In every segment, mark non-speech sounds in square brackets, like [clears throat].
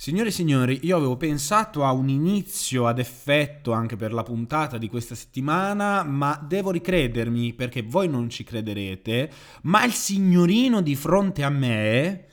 Signore e signori, io avevo pensato a un inizio ad effetto anche per la puntata di questa settimana, ma devo ricredermi perché voi non ci crederete, ma il signorino di fronte a me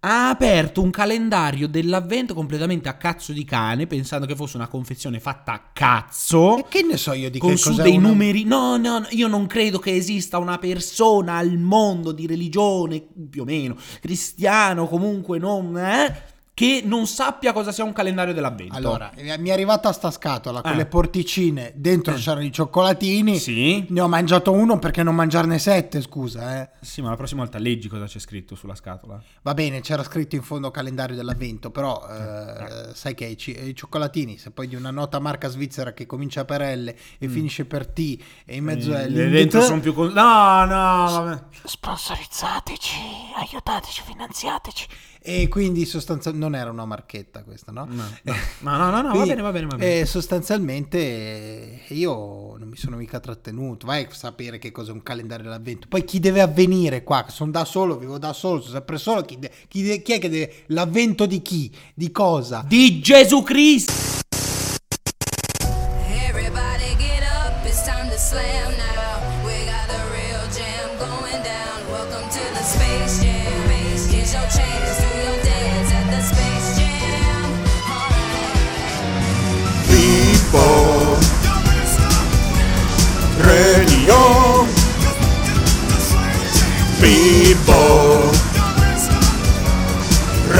ha aperto un calendario dell'avvento completamente a cazzo di cane, pensando che fosse una confezione fatta a cazzo. E che ne so io di con che su dei una- numeri. No, no, no, io non credo che esista una persona al mondo di religione, più o meno, cristiano, comunque non, eh, che non sappia cosa sia un calendario dell'avvento. Allora, eh, mi è arrivata sta scatola con Eh. le porticine, dentro c'erano i cioccolatini. Sì. Ne ho mangiato uno perché non mangiarne sette, scusa, eh. Sì, ma la prossima volta leggi cosa c'è scritto sulla scatola. Va bene, c'era scritto in fondo calendario dell'avvento, però eh, sai che i, ci- i cioccolatini, se poi di una nota marca svizzera che comincia per L e finisce per T e in mezzo è Eh, l'Indica- dentro sono più con... No, no, vabbè. Sponsorizzateci, aiutateci, finanziateci. E quindi sostanzialmente non era una marchetta questa, no? No, [laughs] no, no, no, no, no, va Quindi, bene, va bene, va bene. eh, sostanzialmente eh, io non mi sono mica trattenuto. Vai a sapere che cos'è un calendario dell'avvento. Poi chi deve avvenire qua? Sono da solo, vivo da solo, sono sempre solo. Chi, de- chi de- chi è che deve. L'avvento di chi? Di cosa? Di Gesù Cristo!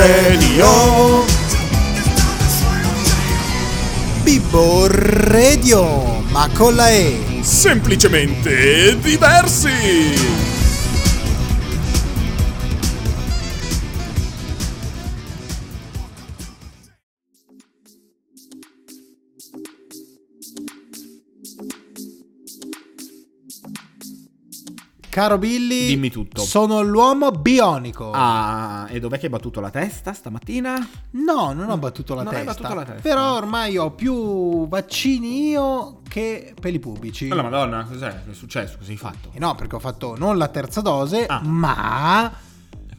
Radio Bibbo Radio, ma con la E. Semplicemente diversi Caro Billy, Dimmi tutto. Sono l'uomo bionico. Ah, e dov'è che hai battuto la testa stamattina? No, non ho battuto la, Non hai testa, battuto la testa. Però ormai ho più vaccini io che peli pubblici. Oh, la madonna, cos'è? Che è successo? Cosa hai fatto? Eh no, perché ho fatto non la terza dose, Ah. ma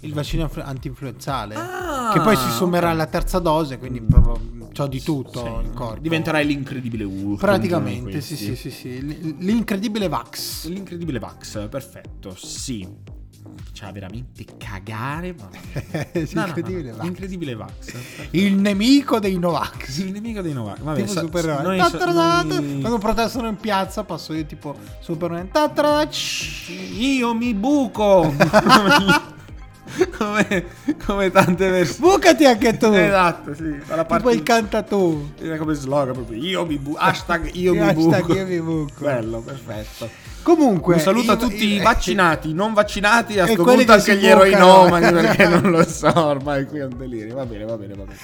il vaccino influ- antinfluenzale. Ah, che poi si sommerà alla terza dose, quindi proprio ho di tutto Sì, in corpo. Diventerai l'incredibile Hulk. Praticamente, sì, sì, sì, sì. L'incredibile Vax. L'incredibile Vax, perfetto, sì. C'ha veramente cagare. ma- [laughs] No, no, L'incredibile no, Vax. L'incredibile Vax. Il nemico dei Novax. Il nemico dei Novak. Vabbè, tipo sa- supereroe. noi- Ta-ta-da-da. noi- Quando protestano in piazza passo io tipo Superman. Io mi buco. [laughs] [laughs] come, come tante versioni. Bucati anche tu. Esatto, sì. Dalla Tipo il cantatù. Era come slogan proprio. Io mi buco. Hashtag io mi Hashtag buco. io mi buco. Bello, perfetto. Comunque. Un saluto a tutti i i- vaccinati, non vaccinati, a sto punto che anche gli eroinomani perché non lo so, [laughs] ormai qui è un delirio. Va bene, va bene, va bene.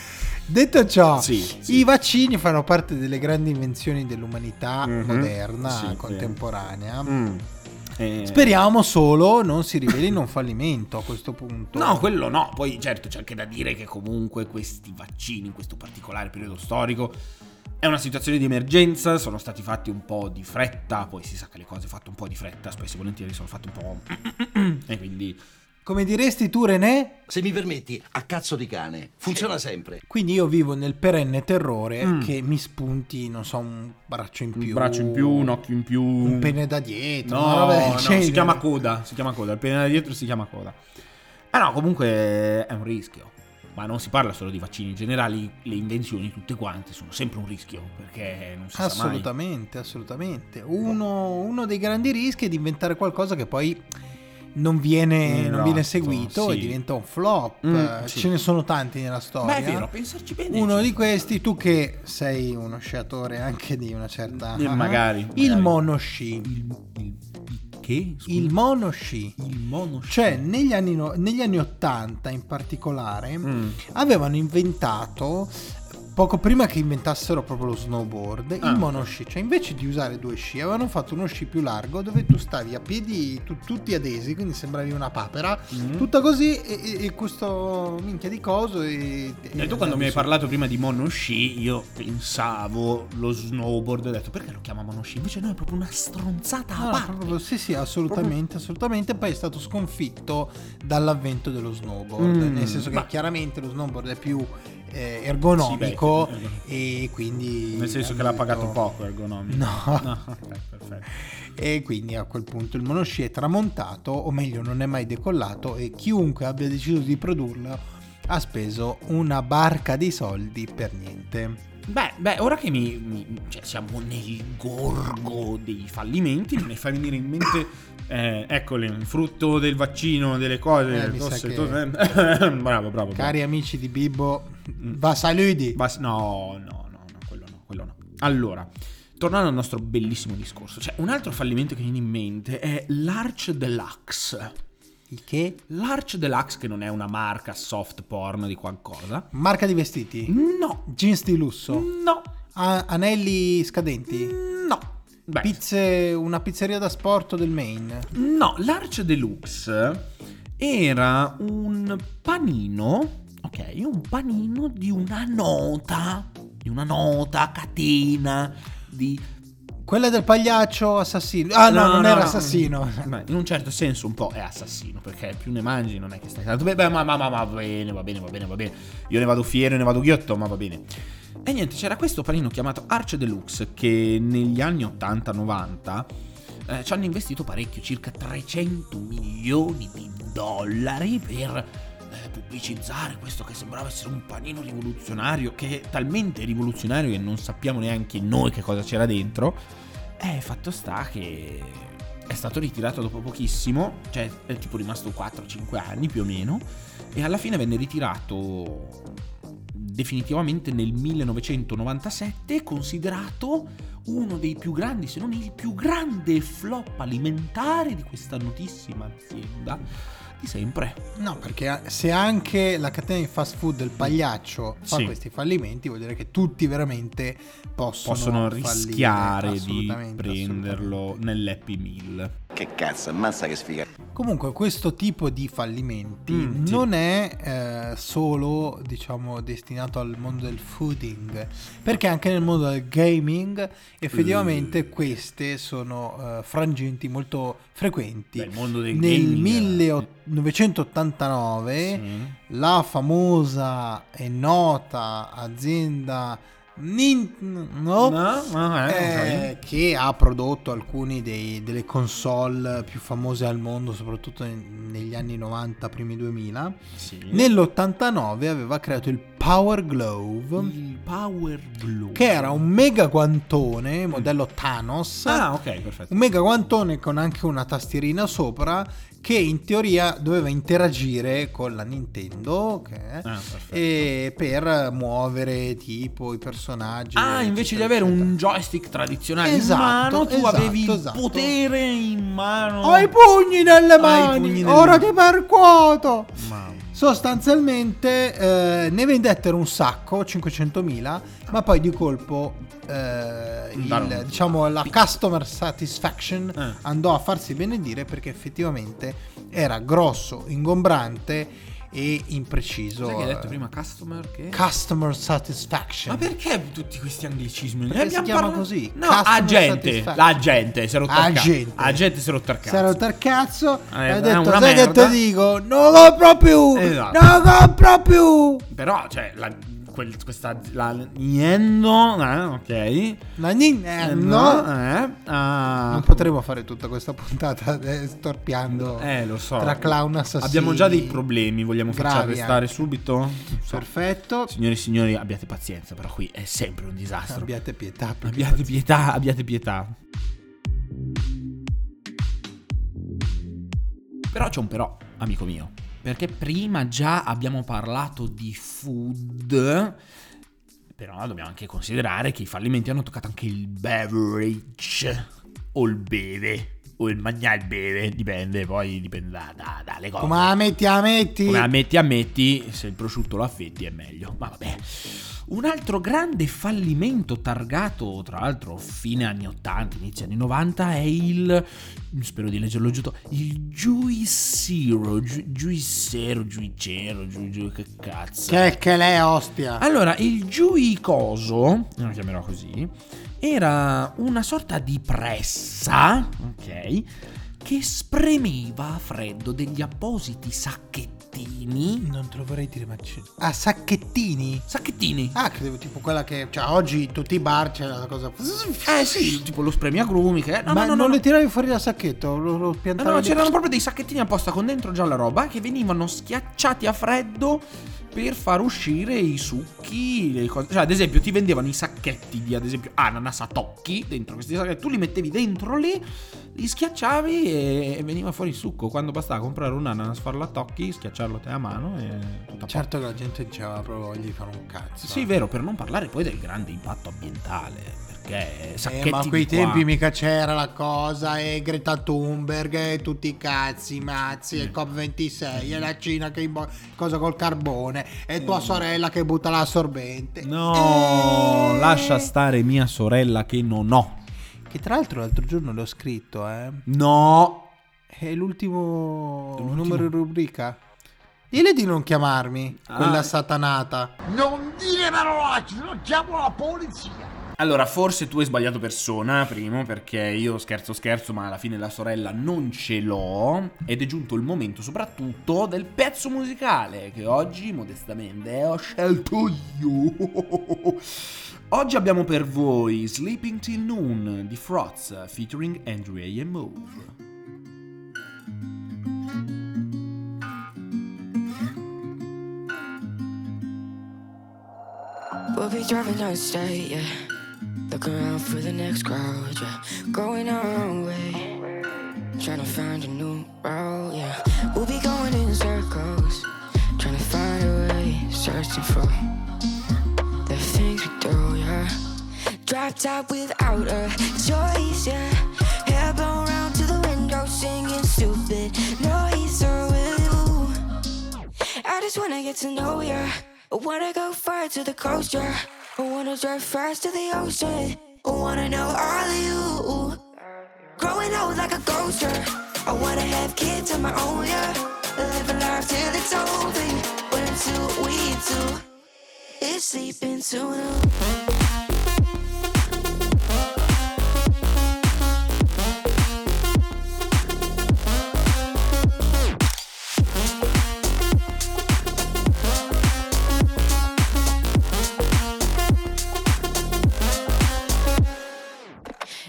Detto ciò, Sì, sì. i vaccini fanno parte delle grandi invenzioni dell'umanità Mhm. moderna, Sì, contemporanea. Mm. Eh, Speriamo solo non si rivelino un fallimento a questo punto. No, quello no. Poi certo c'è anche da dire che comunque questi vaccini in questo particolare periodo storico è una situazione di emergenza, sono stati fatti un po' di fretta, poi si sa che le cose fatte un po' di fretta spesso e volentieri sono fatte un po'... [clears throat] e quindi... Come diresti tu, René? Se mi permetti, a cazzo di cane. Funziona sempre. Quindi io vivo nel perenne terrore Mm. che mi spunti, non so, un braccio in più. Un braccio in più, un occhio in più... Un pene da dietro. No, del no, si chiama coda, si chiama coda, il pene da dietro si chiama coda. Ah no, comunque è un rischio. Ma non si parla solo di vaccini in generale, le invenzioni tutte quante sono sempre un rischio, perché non si sa mai. Assolutamente, assolutamente. Uno, uno dei grandi rischi è di inventare qualcosa che poi non viene, non viene Esatto, seguito sì. e diventa un flop. Mm, Eh, sì. Ce ne sono tanti nella storia. Beh, è vero, pensarci bene. Uno ci- di questi, tu che sei uno sciatore anche di una certa... Eh, magari, Il magari. monosci. Il, il- che? Scusa. Il monosci. il mono Cioè, negli anni, negli anni 80 in particolare, Mm. avevano inventato poco prima che inventassero proprio lo snowboard Ah. il monosci cioè invece di usare due sci avevano fatto uno sci più largo dove tu stavi a piedi tu- tutti adesi quindi sembravi una papera Mm. tutta così e, e- e questo minchia di coso e, E tu quando mi hai parlato prima di monosci, io pensavo lo snowboard, ho detto perché lo chiama monosci? Invece no, è proprio una stronzata a No, parte. proprio- sì, sì, assolutamente, assolutamente. Poi è stato sconfitto dall'avvento dello snowboard. Mm, nel senso che ma- chiaramente lo snowboard è più eh, ergonomico Sì, beh, e quindi... Nel senso che l'ha pagato poco ergonomico. No. ok, [laughs] perfetto. E quindi a quel punto il monosci è tramontato, o meglio non è mai decollato e chiunque abbia deciso di produrlo ha speso una barca di soldi per niente. Beh, beh, ora che mi, mi- cioè, siamo nel gorgo dei fallimenti, mi fa venire in mente, [laughs] eh, eccole, il frutto del vaccino, delle cose, Eh, tosse, che- to- eh, [laughs] bravo, bravo, bravo. Cari amici di Bibo, va saluti! Bas- no, no, no, no, quello no, quello no. Allora, tornando al nostro bellissimo discorso, cioè un altro fallimento che mi viene in mente è l'Arch Deluxe. Il che? L'Arch Deluxe che non è una marca soft porn di qualcosa. Marca di vestiti? No, Jeans di lusso? no, A- anelli scadenti? no. Pizze, una pizzeria da sport del Maine? No, l'Arch Deluxe era un panino, ok, un panino di una nota, di una nota catena di... Quella del pagliaccio assassino? Ah no, non era no. assassino. Beh, in un certo senso un po' è assassino, perché più ne mangi non è che stai tanto... Beh, beh, ma, ma, ma, ma va bene, va bene, va bene, va bene. Io ne vado fiero, ne vado ghiotto, ma va bene. E niente, c'era questo panino chiamato Arch Deluxe che negli anni 80-90 eh, ci hanno investito parecchio, circa 300 milioni di dollari per pubblicizzare questo che sembrava essere un panino rivoluzionario, che è talmente rivoluzionario che non sappiamo neanche noi che cosa c'era dentro. E fatto sta che è stato ritirato dopo pochissimo, cioè è tipo rimasto 4-5 anni più o meno, e alla fine venne ritirato definitivamente nel 1997 considerato uno dei più grandi, se non il più grande flop alimentare di questa notissima azienda di sempre. No, perché se anche la catena di fast food del pagliaccio fa Sì. questi fallimenti, vuol dire che tutti veramente possono, Possono fallire. rischiare di Assolutamente, prenderlo nell'Happy Meal. Che cazzo, ammazza che sfiga. Comunque questo tipo di fallimenti Mm, sì. non è eh, solo diciamo destinato al mondo del fooding perché anche nel mondo del gaming effettivamente Mm. queste sono eh, frangenti molto frequenti Beh, il mondo del nel gaming, 1989 Sì. la famosa e nota azienda Nintendo No? Ah, eh, che ha prodotto alcuni dei- delle console più famose al mondo, soprattutto negli anni 90, primi 2000. ok. Sì. Nell'89 aveva creato il Power Glove, il Power Glue. che era un mega guantone, modello Thanos. Ah, ok, perfetto. Un mega guantone con anche una tastierina sopra che in teoria doveva interagire con la Nintendo è, Ah, per muovere tipo i personaggi. Ah, invece di avere eccetera. un joystick tradizionale Esatto, in mano, tu esatto, avevi il esatto. potere in mano. Ho i pugni nelle mani, pugni nelle ora mani. ti percuoto. Mamma. Sostanzialmente eh, ne vendettero un sacco, 500.000, ma poi di colpo eh, il- diciamo, la customer satisfaction Eh. andò a farsi benedire perché effettivamente era grosso, ingombrante e impreciso. Sai che hai detto eh, prima customer che? Customer satisfaction. Ma perché tutti questi anglicismi? Perché Ne si chiama parlato- così, No, customer agente. L'agente si è rotto il cazzo. Agente. Agente si è rotto il Si era cazzo. rotto il cazzo Eh, e ha è detto, sai che merda." te dico, non compro più, Esatto. non compro più. Però, cioè, la, quel- questa... La Niendo, eh, ok. La Nintendo. eh, ah, Non potremo fare tutta questa puntata eh, storpiando Eh, lo so. tra clown assassini. Abbiamo già dei problemi, vogliamo farci arrestare subito? So. Perfetto. Signori e signori, abbiate pazienza, però qui è sempre un disastro. Abbiate pietà. Abbiate pietà, abbiate pietà. Però c'è un però, amico mio. Perché prima già abbiamo parlato di food. Però dobbiamo anche considerare che i fallimenti hanno toccato anche il beverage. O il beve. O il mangiare il beve. Dipende, poi dipende da- da- dalle cose. Come la metti, la metti. Come ammetti, ammetti, se il prosciutto lo affetti è meglio. Ma vabbè. Un altro grande fallimento targato, tra l'altro, fine anni 80, inizio anni 90, è il. Spero di leggerlo giusto. Il Juicero. Ju- Juicero, Juicero, Giu, che cazzo. Che, che lei ostia. Allora, il Giuicoso, lo chiamerò così, era una sorta di pressa, ok, che spremeva a freddo degli appositi sacchetti sacchettini. Non te lo vorrei dire, ma c'è... Ah, sacchettini? Sacchettini. Ah, credevo tipo quella che... Cioè, oggi tutti i bar c'è la cosa... Eh sì, tipo lo spremiagrumi che... No, ma no, no, non no. le tiravi fuori dal sacchetto? Lo, lo No, piantavi no, lì? c'erano proprio dei sacchettini apposta con dentro già la roba che venivano schiacciati a freddo per far uscire i succhi, le cose. Cioè, ad esempio, ti vendevano i sacchetti di, ad esempio, ananas a tocchi dentro questi sacchetti. Tu li mettevi dentro lì, li schiacciavi e, e veniva fuori il succo. Quando bastava comprare un ananas, farlo a tocchi, schiacciarlo te a mano e tutto. Certo che la gente diceva proprio voglia di fare un cazzo. Sì, vero, per non parlare poi del grande impatto ambientale. Perché sacchetti Eh, ma a di quei qua- tempi mica c'era la cosa e Greta Thunberg e tutti i cazzi, i mazzi, e COP26 e la Cina che imbo- cosa col carbone e tua sorella che butta l'assorbente. No, Eh. lascia stare mia sorella che non ho. Che tra l'altro l'altro giorno le ho scritto, eh. No. È l'ultimo, L'ultimo? numero in rubrica. Dile di non chiamarmi, Ah. quella satanata. Non dire parolacce, non chiamo la polizia. Allora, forse tu hai sbagliato persona, primo, perché io scherzo scherzo, ma alla fine la sorella non ce l'ho. Ed è giunto il momento soprattutto del pezzo musicale, che oggi, modestamente, ho scelto io. [laughs] Oggi abbiamo per voi Sleeping Till Noon di Froz, featuring Andrew A. and Move. We'll be driving down the state, yeah. Looking around for the next crowd, yeah. Going our own way. Trying to find a new route, yeah. We'll be going in circles. Trying to find a way. Searching for the things we do, yeah. Drop top without a choice, yeah. Hair blown round to the window, singing stupid noise. Or will you? I just wanna get to know ya. I wanna go far to the coast, yeah. I wanna drive fast to the ocean. I wanna know all of you. Growing old like a ghost. I wanna have kids of my own, yeah. Live a life till it's over. But until we do, it's sleeping too long.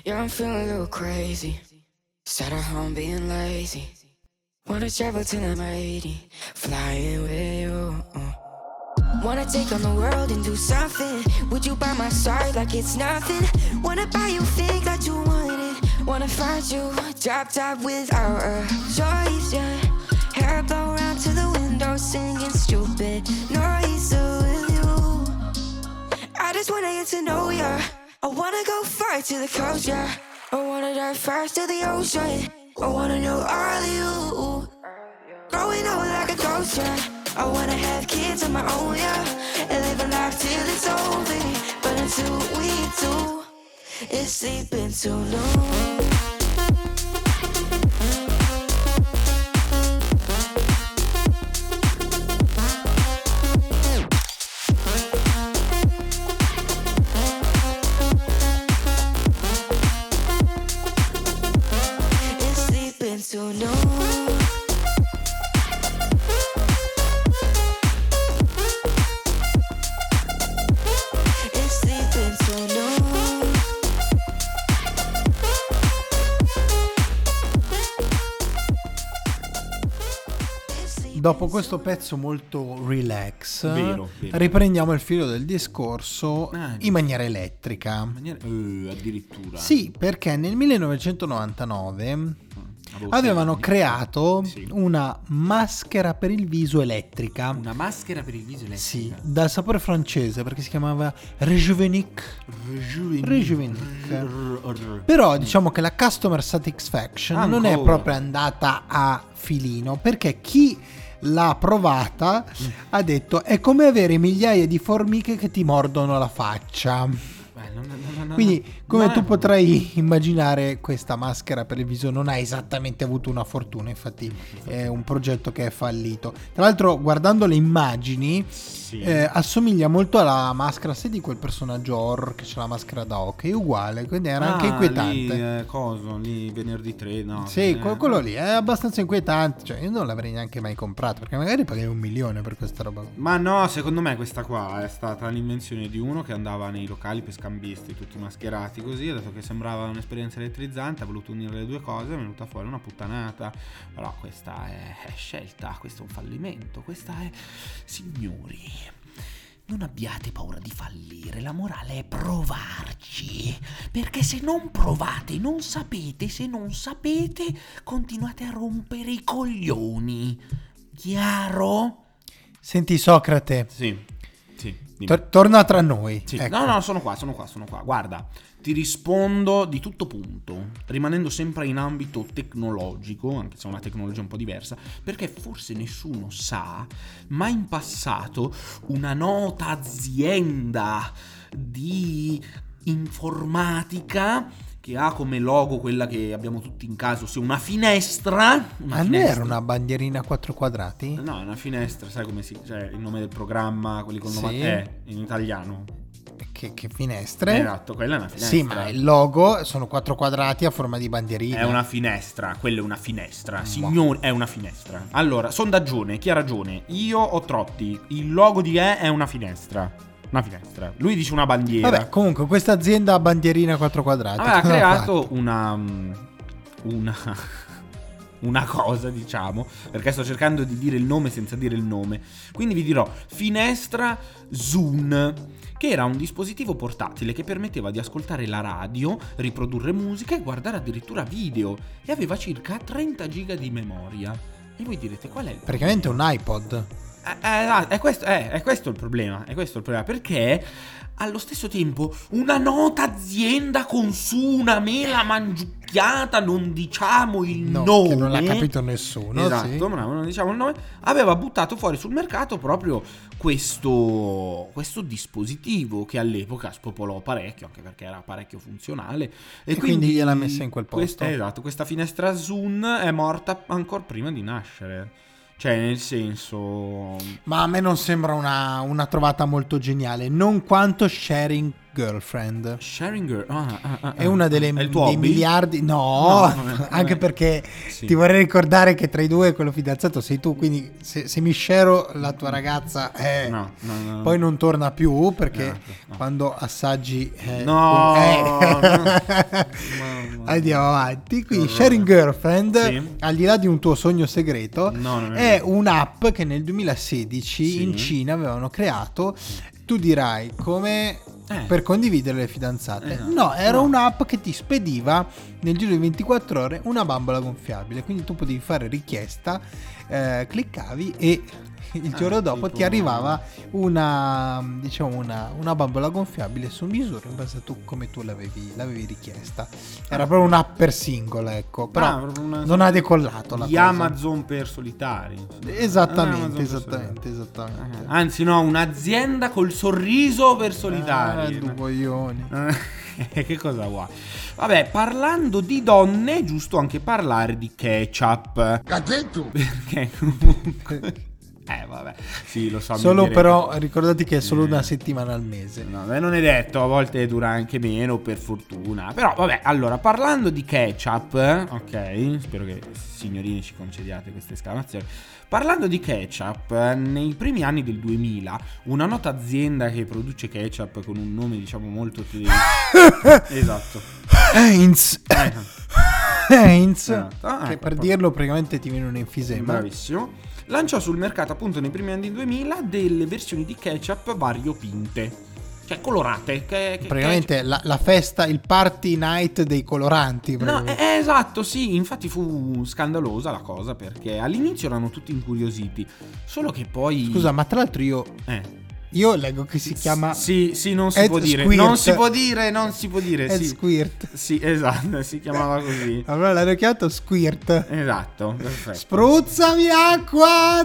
Yeah, I'm feeling a little crazy. Sat at home being lazy. Wanna travel till I'm 80, flying with you. uh. Wanna take on the world and do something. Would you by my side like it's nothing? Wanna buy you things that you wanted. Wanna find you drop top without a choice, yeah. Hair blow round to the window, singing stupid noise with you. I just wanna get to know ya. I wanna go far to the coast, yeah. I wanna dive fast to the ocean. I wanna know all you. Growing old like a ghost, yeah. I wanna have kids of my own, yeah. And live a life till it's over. But until we do, it's sleeping too long. Dopo questo pezzo molto relax, Vero, vero. riprendiamo il filo del discorso Ah, in maniera elettrica. Maniera- Eh, addirittura. Sì, perché nel 1999 Avevo avevano creato Sì. una maschera per il viso elettrica. Una maschera per il viso elettrica. Sì, dal sapore francese perché si chiamava Rejuvenik. Rejuvenik. Però diciamo che la customer satisfaction non è Ancora. proprio andata a filino perché chi l'ha provata ha detto è come avere migliaia di formiche che ti mordono la faccia. Beh, non, non- non no, Quindi, come tu potrai immaginare, questa maschera per il viso non ha esattamente avuto una fortuna. Infatti, è un progetto che è fallito. Tra l'altro, guardando le immagini, Sì. eh, assomiglia molto alla maschera, sai, di quel personaggio horror che c'ha la maschera da hockey. È uguale, quindi era anche Ah, inquietante. Lì, eh, coso, lì venerdì 3, no. Sì, eh, quel- quello lì è abbastanza inquietante. Cioè, io non l'avrei neanche mai comprato perché magari paghi un milione per questa roba. Ma no, secondo me questa qua è stata l'invenzione di uno che andava nei locali per scambisti, tutti mascherati così, ha detto che sembrava un'esperienza elettrizzante, ha voluto unire le due cose, è venuta fuori una puttanata. Però questa è, è scelta, questo è un fallimento, questa è... Signori, non abbiate paura di fallire, la morale è provarci, perché se non provate, non sapete, se non sapete, continuate a rompere i coglioni. Chiaro? Senti, Socrate, Sì, sì. tor- torna tra noi. Sì. Ecco. No, no, sono qua, sono qua, sono qua. Guarda, ti rispondo di tutto punto, rimanendo sempre in ambito tecnologico, anche se è una tecnologia un po' diversa, perché forse nessuno sa, ma in passato una nota azienda di informatica che ha come logo quella che abbiamo tutti in casa, ossia una finestra. Una Ma non finestra. era una bandierina a quattro quadrati? No, è una finestra, sai come si... Cioè, il nome del programma, quelli con Sì. 90... Eh, in italiano. Che, che finestre? Esatto, quella è una finestra. Sì, ma il logo sono quattro quadrati a forma di bandierina. È una finestra, quella è una finestra. Signori, è una finestra. Allora, sondaggione, chi ha ragione? Io o Trotti? Il logo di E è una finestra. Una finestra. Lui dice una bandiera. Vabbè, comunque questa azienda a bandierina a quattro quadrati. aveva [laughs] ha creato una... mm, Una... [laughs] Una cosa, diciamo, perché sto cercando di dire il nome senza dire il nome. Quindi vi dirò finestra Zoom, che era un dispositivo portatile che permetteva di ascoltare la radio, riprodurre musica e guardare addirittura video e aveva circa 30 giga di memoria. E voi direte qual è il? Praticamente un iPod. Eh, eh, è, questo, eh, è questo il problema. È questo il problema. Perché allo stesso tempo una nota azienda con su una mela mangiucchiata, non diciamo il No, nome. che non l'ha capito nessuno, Esatto, sì. non diciamo il nome. Aveva buttato fuori sul mercato proprio questo, questo dispositivo che all'epoca spopolò parecchio, anche perché era parecchio funzionale. E, E quindi gliel'ha messa in quel questa- posto. esatto, questa finestra Zoom è morta ancora prima di nascere. Cioè, nel senso... Ma a me non sembra una, una trovata molto geniale. Non quanto Sharing Girlfriend. Sharing Girl. ah, ah, ah, È una delle, È dei miliardi. No, No, [laughs] vabbè, anche vabbè. perché Sì. ti vorrei ricordare che tra i due quello fidanzato sei tu. Quindi se, se mi shero la tua ragazza, eh, No, no, poi non torna più perché Esatto, quando assaggi. eh, No, eh. [laughs] Andiamo avanti. Quindi, Sharing Girlfriend, Sì. al di là di un tuo sogno segreto, è un'app che nel 2016 Sì. in Cina avevano creato. Tu dirai come Eh. per condividere le fidanzate. Esatto. No, era No. un'app che ti spediva nel giro di 24 ore una bambola gonfiabile. Quindi tu potevi fare richiesta, eh, cliccavi e [laughs] il giorno Ah, dopo tipo- ti arrivava una, diciamo una, una bambola gonfiabile su misura in base a tu, come tu l'avevi, l'avevi richiesta. Era proprio un'app per singola, ecco. Però Ah, una- non ha decollato la Di cosa. Amazon per solitari. Esattamente, Amazon per esattamente, solitari. esattamente. Ah, Anzi, no, un'azienda col sorriso per solitari. Ah, due coglioni. Eh, [laughs] che cosa vuoi? Vabbè, parlando di donne, è giusto anche parlare di ketchup. Ha detto? Perché [laughs] comunque. Eh, vabbè. Sì, lo so. Solo però ricordati che è solo Eh. una settimana al mese. No, non è detto, a volte dura anche meno, per fortuna. Però, vabbè, allora, parlando di ketchup, eh, ok, spero che signorini ci concediate queste esclamazioni. Parlando di ketchup, eh, nei primi anni del 2000, una nota azienda che produce ketchup con un nome, diciamo, molto tedesco. [laughs] [laughs] esatto. Heinz. Eh, Heinz. Esatto. Ah, che per ecco. dirlo praticamente ti viene un enfisema. bravissimo. Lanciò sul mercato appunto nei primi anni 2000 delle versioni di ketchup variopinte. Cioè colorate. Che, che- Praticamente la, la festa, il party night dei coloranti. No, eh, esatto, sì, infatti fu scandalosa la cosa perché all'inizio erano tutti incuriositi, solo che poi... Scusa, ma tra l'altro io, Eh. Io leggo che si chiama Sì, sì, non si Ed può dire, Squirt. non si può dire, non si può dire, Ed sì. Squirt. Sì, esatto, si chiamava così. [laughs] Allora l'hanno chiamato Squirt. Esatto, perfetto. Spruzzami acqua!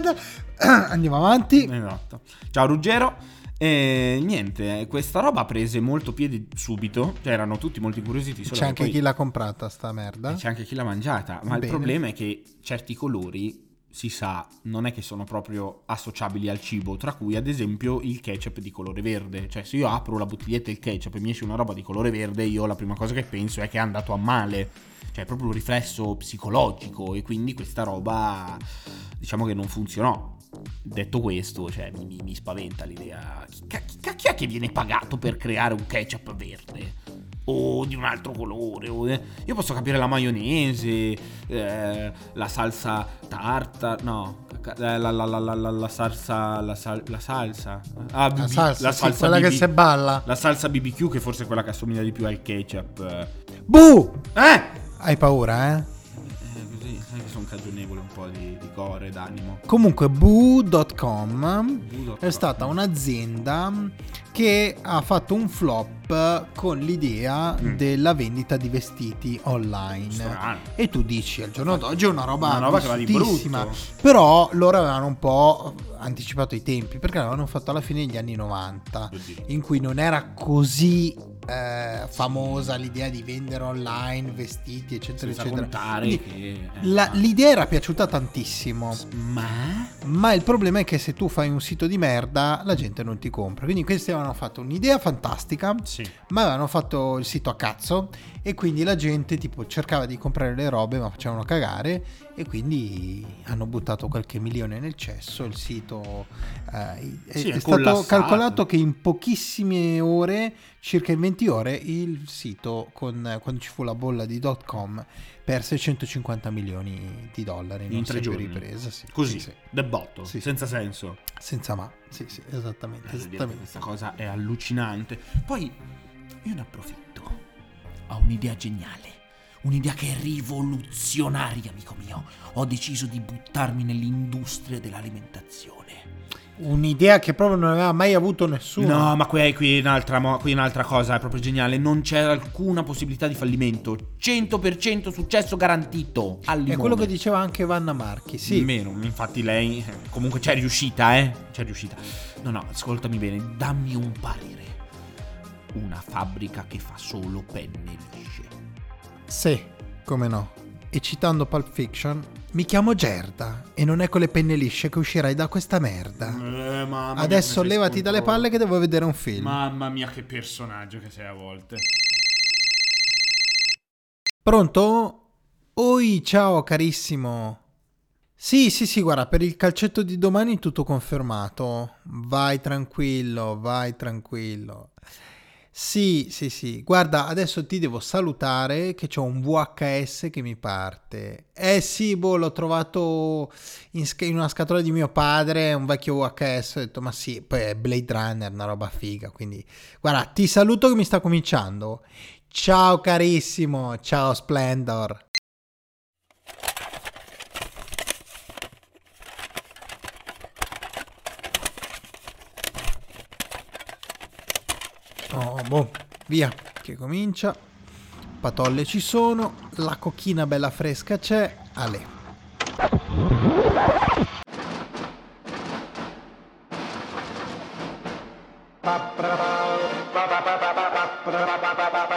[clears throat] Andiamo avanti. Esatto. Ciao Ruggero. E niente, questa roba prese molto piede subito, cioè erano tutti molto incuriositi. solo C'è che anche poi- chi l'ha comprata sta merda. e c'è anche chi l'ha mangiata, ma il Bene. problema è che certi colori, si sa, non è che sono proprio associabili al cibo, tra cui ad esempio il ketchup di colore verde. Cioè se io apro la bottiglietta del ketchup e mi esce una roba di colore verde, io la prima cosa che penso è che è andato a male. Cioè è proprio un riflesso psicologico e quindi questa roba diciamo che non funzionò. Detto questo, cioè, mi, mi- spaventa l'idea. Chi, chi cacchio è che viene pagato per creare un ketchup verde? O di un altro colore? o- eh, Io posso capire la maionese, eh, la salsa tartar, no, la, la- la- la- la- la salsa, la, sal- la salsa, ah, La BB salsa, sì, quella che BB se balla. la salsa BBQ che forse è quella che assomiglia di più al ketchup. eh. Bu! Eh! Hai paura, eh? Eh, che sono cagionevole un po' di, di core, d'animo. Comunque, Boo.com Boo.com. è stata un'azienda che ha fatto un flop con l'idea Mm. della vendita di vestiti online. Strano. E tu dici al giorno d'oggi è una roba, Una roba che va di bruttissima. brutto. Però loro avevano un po' anticipato i tempi perché l'avevano fatto alla fine degli anni 90 Oddio. in cui non era così eh, famosa l'idea di vendere online vestiti eccetera Senza eccetera. contare Quindi che... eh, la- l'idea era piaciuta tantissimo. Ma... Ma il problema è che se tu fai un sito di merda, la gente non ti compra. Quindi questi avevano fatto un'idea fantastica, Sì. ma avevano fatto il sito a cazzo e quindi la gente tipo cercava di comprare le robe, ma facevano cagare e quindi hanno buttato qualche milione nel cesso. Il sito eh, è, Sì, è è stato collassato. calcolato che in pochissime ore, circa in 20 ore, il sito con, quando ci fu la bolla di .com perse 150 milioni di dollari In tre giorni. ripresa. Sì, Così, sì, sì. botto, Sì, senza senso. Senza ma. Sì, sì, esattamente. Che esattamente. Questa cosa è allucinante. Poi io ne approfitto. Ho un'idea geniale. Un'idea che è rivoluzionaria, amico mio. Ho deciso di buttarmi nell'industria dell'alimentazione. Un'idea che proprio non aveva mai avuto nessuno. No, ma qui è, qui è un'altra, qui è un'altra cosa, è proprio geniale. Non c'è alcuna possibilità di fallimento. 100% successo garantito. Al È quello che diceva anche Vanna Marchi. Sì. Meno, infatti lei eh, comunque c'è riuscita, eh? C'è riuscita. No, no, ascoltami bene, dammi un parere. Una fabbrica che fa solo penne lisce. Sì, come no. E citando Pulp Fiction, mi chiamo Gerda e non è con le penne lisce che uscirai da questa merda. Eh, Adesso levati dalle palle che devo vedere un film. Mamma mia, che personaggio che sei a volte. Pronto? Oi, ciao carissimo. Sì, sì, sì, guarda, per il calcetto di domani tutto confermato. Vai tranquillo, vai tranquillo. Sì, sì, sì. Guarda, adesso ti devo salutare che c'ho un VHS che mi parte. Eh sì, boh, l'ho trovato in, sca- in una scatola di mio padre, un vecchio VHS. Ho detto, ma sì, poi è Blade Runner, una roba figa. Quindi, guarda, ti saluto che mi sta cominciando. Ciao carissimo, ciao Splendor. Boh, via, che comincia. Patolle ci sono, la cocchina bella fresca c'è, ale. Sì, ma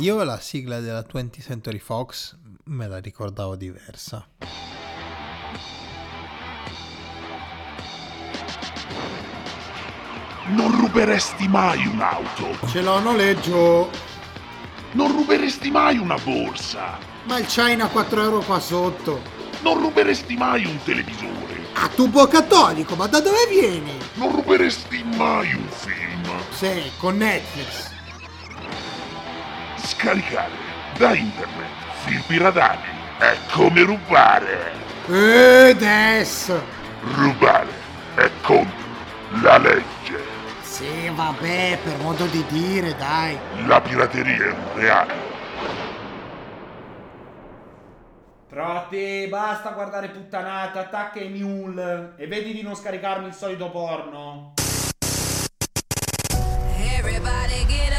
io la sigla della 20th Century Fox me la ricordavo diversa. Non ruberesti mai un'auto. Ce l'ho a noleggio, Non ruberesti mai una borsa. ma il China 4 euro qua sotto. Non ruberesti mai un televisore. A tubo cattolico, ma da dove vieni? Non ruberesti mai un film. Sì, con Netflix. Scaricare da internet film piratati è come rubare. Eh, adesso. Rubare è contro la legge. Sì, vabbè, per modo di dire, dai. La pirateria è un reato. Proti, basta guardare puttanate, attacca i mule e vedi di non scaricarmi il solito porno. Everybody get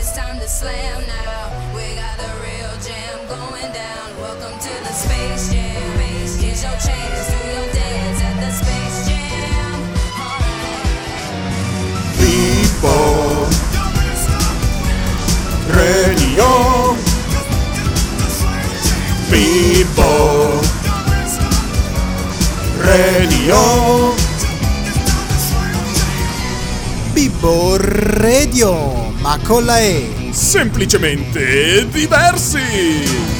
it's time to slam now. We got the real jam going down. Welcome to the Space Jam. Here's your chance, do your dance at the Space Jam. People Radio People Radio Bibbo Radio, ma con la E. Semplicemente diversi